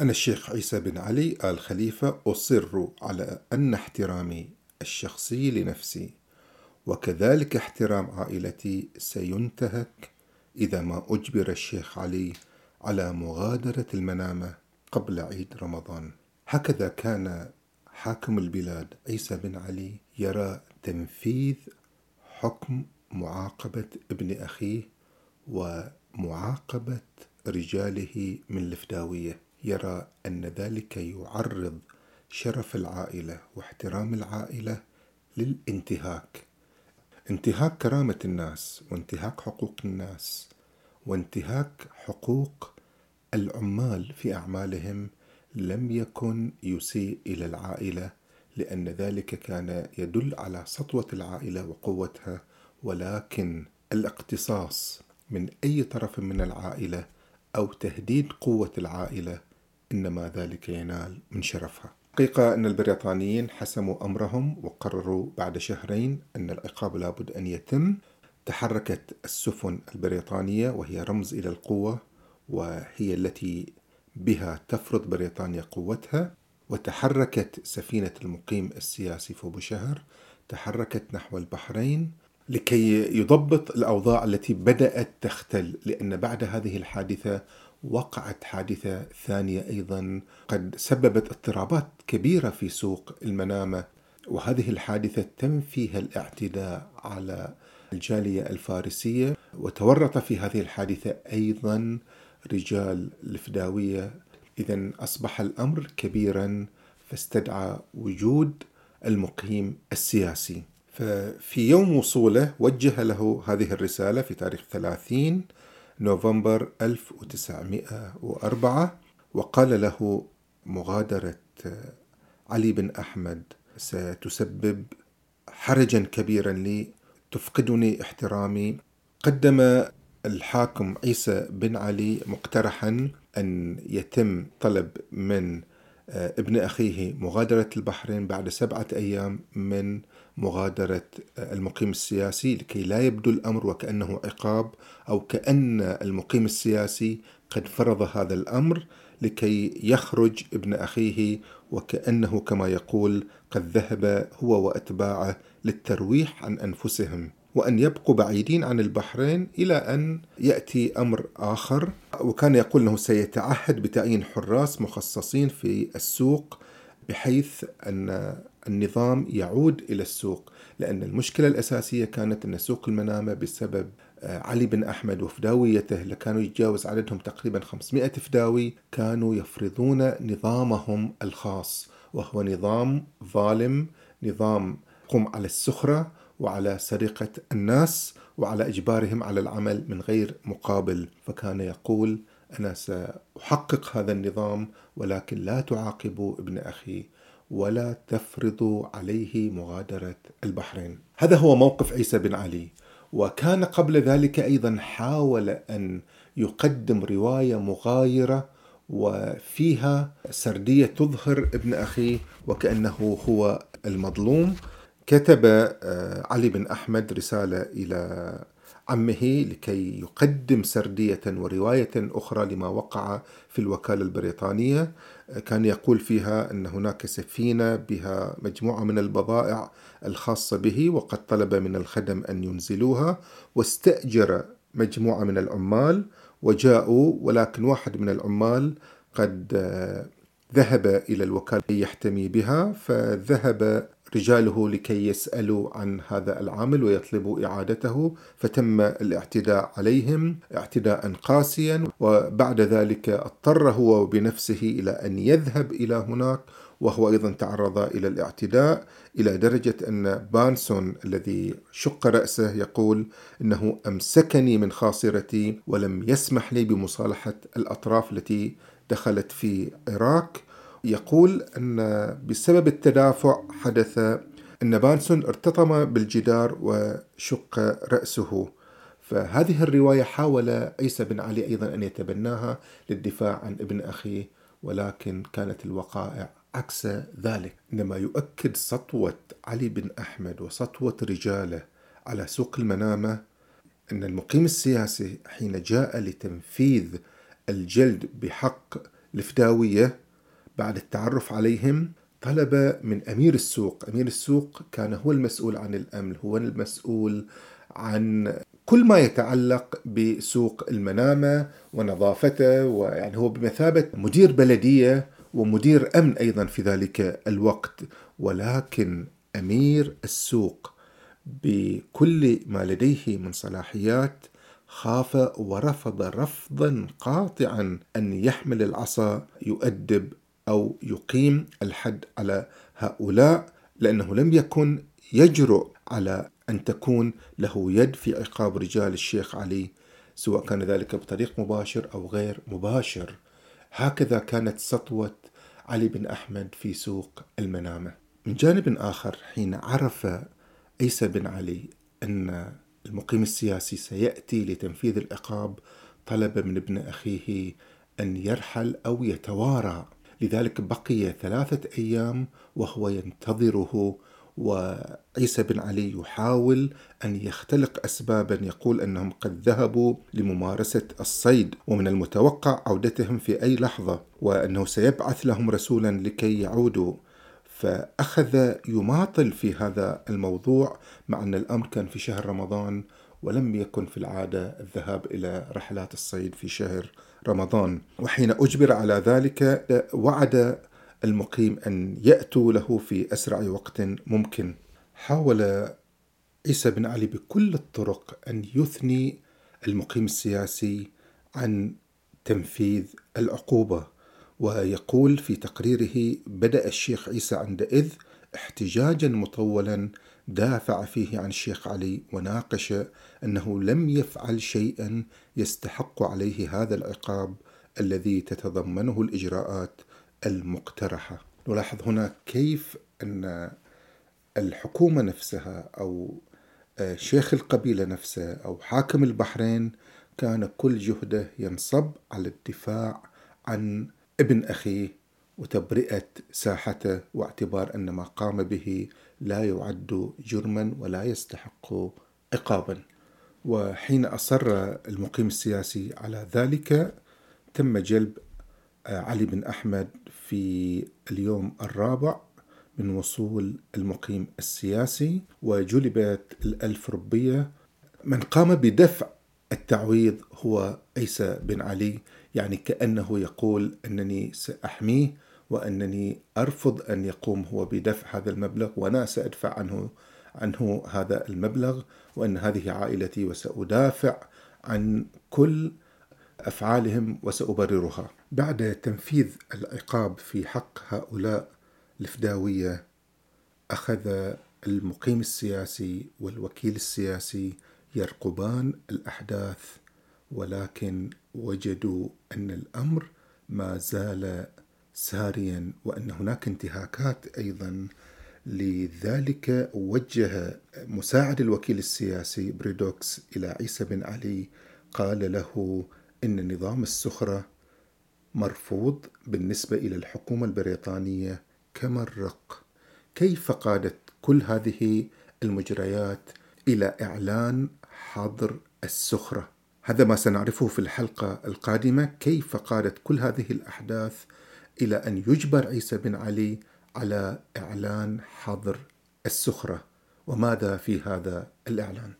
أنا الشيخ عيسى بن علي آل خليفة أصر على أن احترامي الشخصي لنفسي وكذلك احترام عائلتي سينتهك إذا ما أجبر الشيخ علي على مغادرة المنامة قبل عيد رمضان. هكذا كان حاكم البلاد عيسى بن علي يرى تنفيذ حكم معاقبة ابن أخيه ومعاقبة رجاله من الفداوية. يرى أن ذلك يعرض شرف العائلة واحترام العائلة للانتهاك. انتهاك كرامة الناس وانتهاك حقوق الناس وانتهاك حقوق العمال في أعمالهم لم يكن يسيء إلى العائلة لأن ذلك كان يدل على سطوة العائلة وقوتها ولكن الاقتصاص من أي طرف من العائلة أو تهديد قوة العائلة إنما ذلك ينال من شرفها. حقيقة أن البريطانيين حسموا أمرهم وقرروا بعد شهرين أن العقاب لابد أن يتم. تحركت السفن البريطانية وهي رمز إلى القوة وهي التي بها تفرض بريطانيا قوتها. وتحركت سفينة المقيم السياسي في أبو شهر. تحركت نحو البحرين لكي يضبط الأوضاع التي بدأت تختل لأن بعد هذه الحادثة وقعت حادثة ثانية أيضا. قد سببت اضطرابات كبيرة في سوق المنامة وهذه الحادثة تم فيها الاعتداء على الجالية الفارسية. وتورط في هذه الحادثة أيضا رجال الفداوية. إذا أصبح الأمر كبيرا فاستدعى وجود المقيم السياسي. ففي يوم وصوله وجه له هذه الرسالة في تاريخ 30 نوفمبر 1904 وقال له مغادرة علي بن أحمد ستسبب حرجا كبيرا لي تفقدني احترامي. قدم الحاكم عيسى بن علي مقترحا أن يتم طلب من ابن أخيه مغادرة البحرين بعد سبعة أيام من مغادرة آه، المقيم السياسي لكي لا يبدو الأمر وكأنه عقاب أو كأن المقيم السياسي قد فرض هذا الأمر لكي يخرج ابن أخيه وكأنه كما يقول قد ذهب هو وأتباعه للترويح عن أنفسهم. وأن يبقوا بعيدين عن البحرين إلى أن يأتي أمر آخر. وكان يقول أنه سيتعهد بتعيين حراس مخصصين في السوق بحيث أن النظام يعود إلى السوق. لأن المشكلة الأساسية كانت أن سوق المنامة بسبب آه، علي بن أحمد وفداويته اللي كانوا يتجاوز عددهم تقريبا 500 فداوي كانوا يفرضون نظامهم الخاص. وهو نظام ظالم نظام يقوم على السخرة وعلى سرقة الناس وعلى إجبارهم على العمل من غير مقابل. فكان يقول أنا سأحقق هذا النظام ولكن لا تعاقبوا ابن أخي ولا تفرضوا عليه مغادرة البحرين. هذا هو موقف عيسى بن علي وكان قبل ذلك أيضا حاول أن يقدم رواية مغايرة وفيها سردية تظهر ابن أخيه وكأنه هو المظلوم. كتب آه، علي بن أحمد رسالة إلى عمه لكي يقدم سردية ورواية أخرى لما وقع في الوكالة البريطانية. آه، كان يقول فيها أن هناك سفينة بها مجموعة من البضائع الخاصة به وقد طلب من الخدم أن ينزلوها واستأجر مجموعة من العمال وجاءوا ولكن واحد من العمال قد آه، ذهب إلى الوكالة يحتمي بها فذهب رجاله لكي يسألوا عن هذا العامل ويطلبوا إعادته فتم الاعتداء عليهم اعتداء قاسيا وبعد ذلك اضطر هو بنفسه إلى أن يذهب إلى هناك وهو أيضا تعرض إلى الاعتداء إلى درجة أن بانسون الذي شق رأسه يقول إنه أمسكني من خاصرتي ولم يسمح لي بمصالحة الأطراف التي دخلت في العراق يقول أن بسبب التدافع حدث أن بانسون ارتطم بالجدار وشق رأسه. فهذه الرواية حاول عيسى بن علي أيضا أن يتبناها للدفاع عن ابن أخيه ولكن كانت الوقائع عكس ذلك. إنما يؤكد سطوة علي بن أحمد وسطوة رجاله على سوق المنامة أن المقيم السياسي حين جاء لتنفيذ الجلد بحق الفداوية بعد التعرف عليهم طلب من أمير السوق. أمير السوق كان هو المسؤول عن الأمن هو المسؤول عن كل ما يتعلق بسوق المنامة ونظافته ويعني هو بمثابة مدير بلدية ومدير أمن أيضا في ذلك الوقت. ولكن أمير السوق بكل ما لديه من صلاحيات خاف ورفض رفضا قاطعا أن يحمل العصا يؤدب أو يقيم الحد على هؤلاء لأنه لم يكن يجرؤ على أن تكون له يد في عقاب رجال الشيخ علي سواء كان ذلك بطريق مباشر أو غير مباشر. هكذا كانت سطوة علي بن أحمد في سوق المنامة. من جانب آخر حين عرف عيسى بن علي أن المقيم السياسي سيأتي لتنفيذ العقاب طلب من ابن أخيه أن يرحل أو يتوارى. لذلك بقي ثلاثة أيام وهو ينتظره وعيسى بن علي يحاول أن يختلق اسبابا يقول أنهم قد ذهبوا لممارسة الصيد ومن المتوقع عودتهم في أي لحظة وأنه سيبعث لهم رسولا لكي يعودوا. فأخذ يماطل في هذا الموضوع مع أن الأمر كان في شهر رمضان ولم يكن في العادة الذهاب إلى رحلات الصيد في شهر رمضان. وحين أجبر على ذلك وعد المقيم أن يأتوا له في أسرع وقت ممكن. حاول عيسى بن علي بكل الطرق أن يثني المقيم السياسي عن تنفيذ العقوبة ويقول في تقريره بدأ الشيخ عيسى عندئذ احتجاجا مطولا دافع فيه عن الشيخ علي وناقش أنه لم يفعل شيئا يستحق عليه هذا العقاب الذي تتضمنه الإجراءات المقترحة. نلاحظ هنا كيف أن الحكومة نفسها أو شيخ القبيلة نفسه أو حاكم البحرين كان كل جهده ينصب على الدفاع عن ابن أخيه وتبرئة ساحته واعتبار أن ما قام به لا يعد جرما ولا يستحق عقابا. وحين أصر المقيم السياسي على ذلك تم جلب آه، علي بن أحمد في اليوم الرابع من وصول المقيم السياسي وجلبت الألف ربية. من قام بدفع التعويض هو عيسى بن علي يعني كأنه يقول أنني سأحميه وأنني أرفض أن يقوم هو بدفع هذا المبلغ وأنا سأدفع عنه عنه هذا المبلغ وأن هذه عائلتي وسأدافع عن كل أفعالهم وسأبررها. بعد تنفيذ العقاب في حق هؤلاء الفداوية أخذ المقيم السياسي والوكيل السياسي يرقبان الأحداث ولكن وجدوا أن الأمر ما زال ساريا وأن هناك انتهاكات أيضا لذلك وجه مساعد الوكيل السياسي بريدوكس إلى عيسى بن علي قال له إن نظام السخرة مرفوض بالنسبة إلى الحكومة البريطانية كما الرق كيف قادت كل هذه المجريات إلى إعلان حظر السخرة؟ هذا ما سنعرفه في الحلقة القادمة. كيف قادت كل هذه الأحداث إلى أن يجبر عيسى بن علي على إعلان حظر السخرة. وماذا في هذا الإعلان؟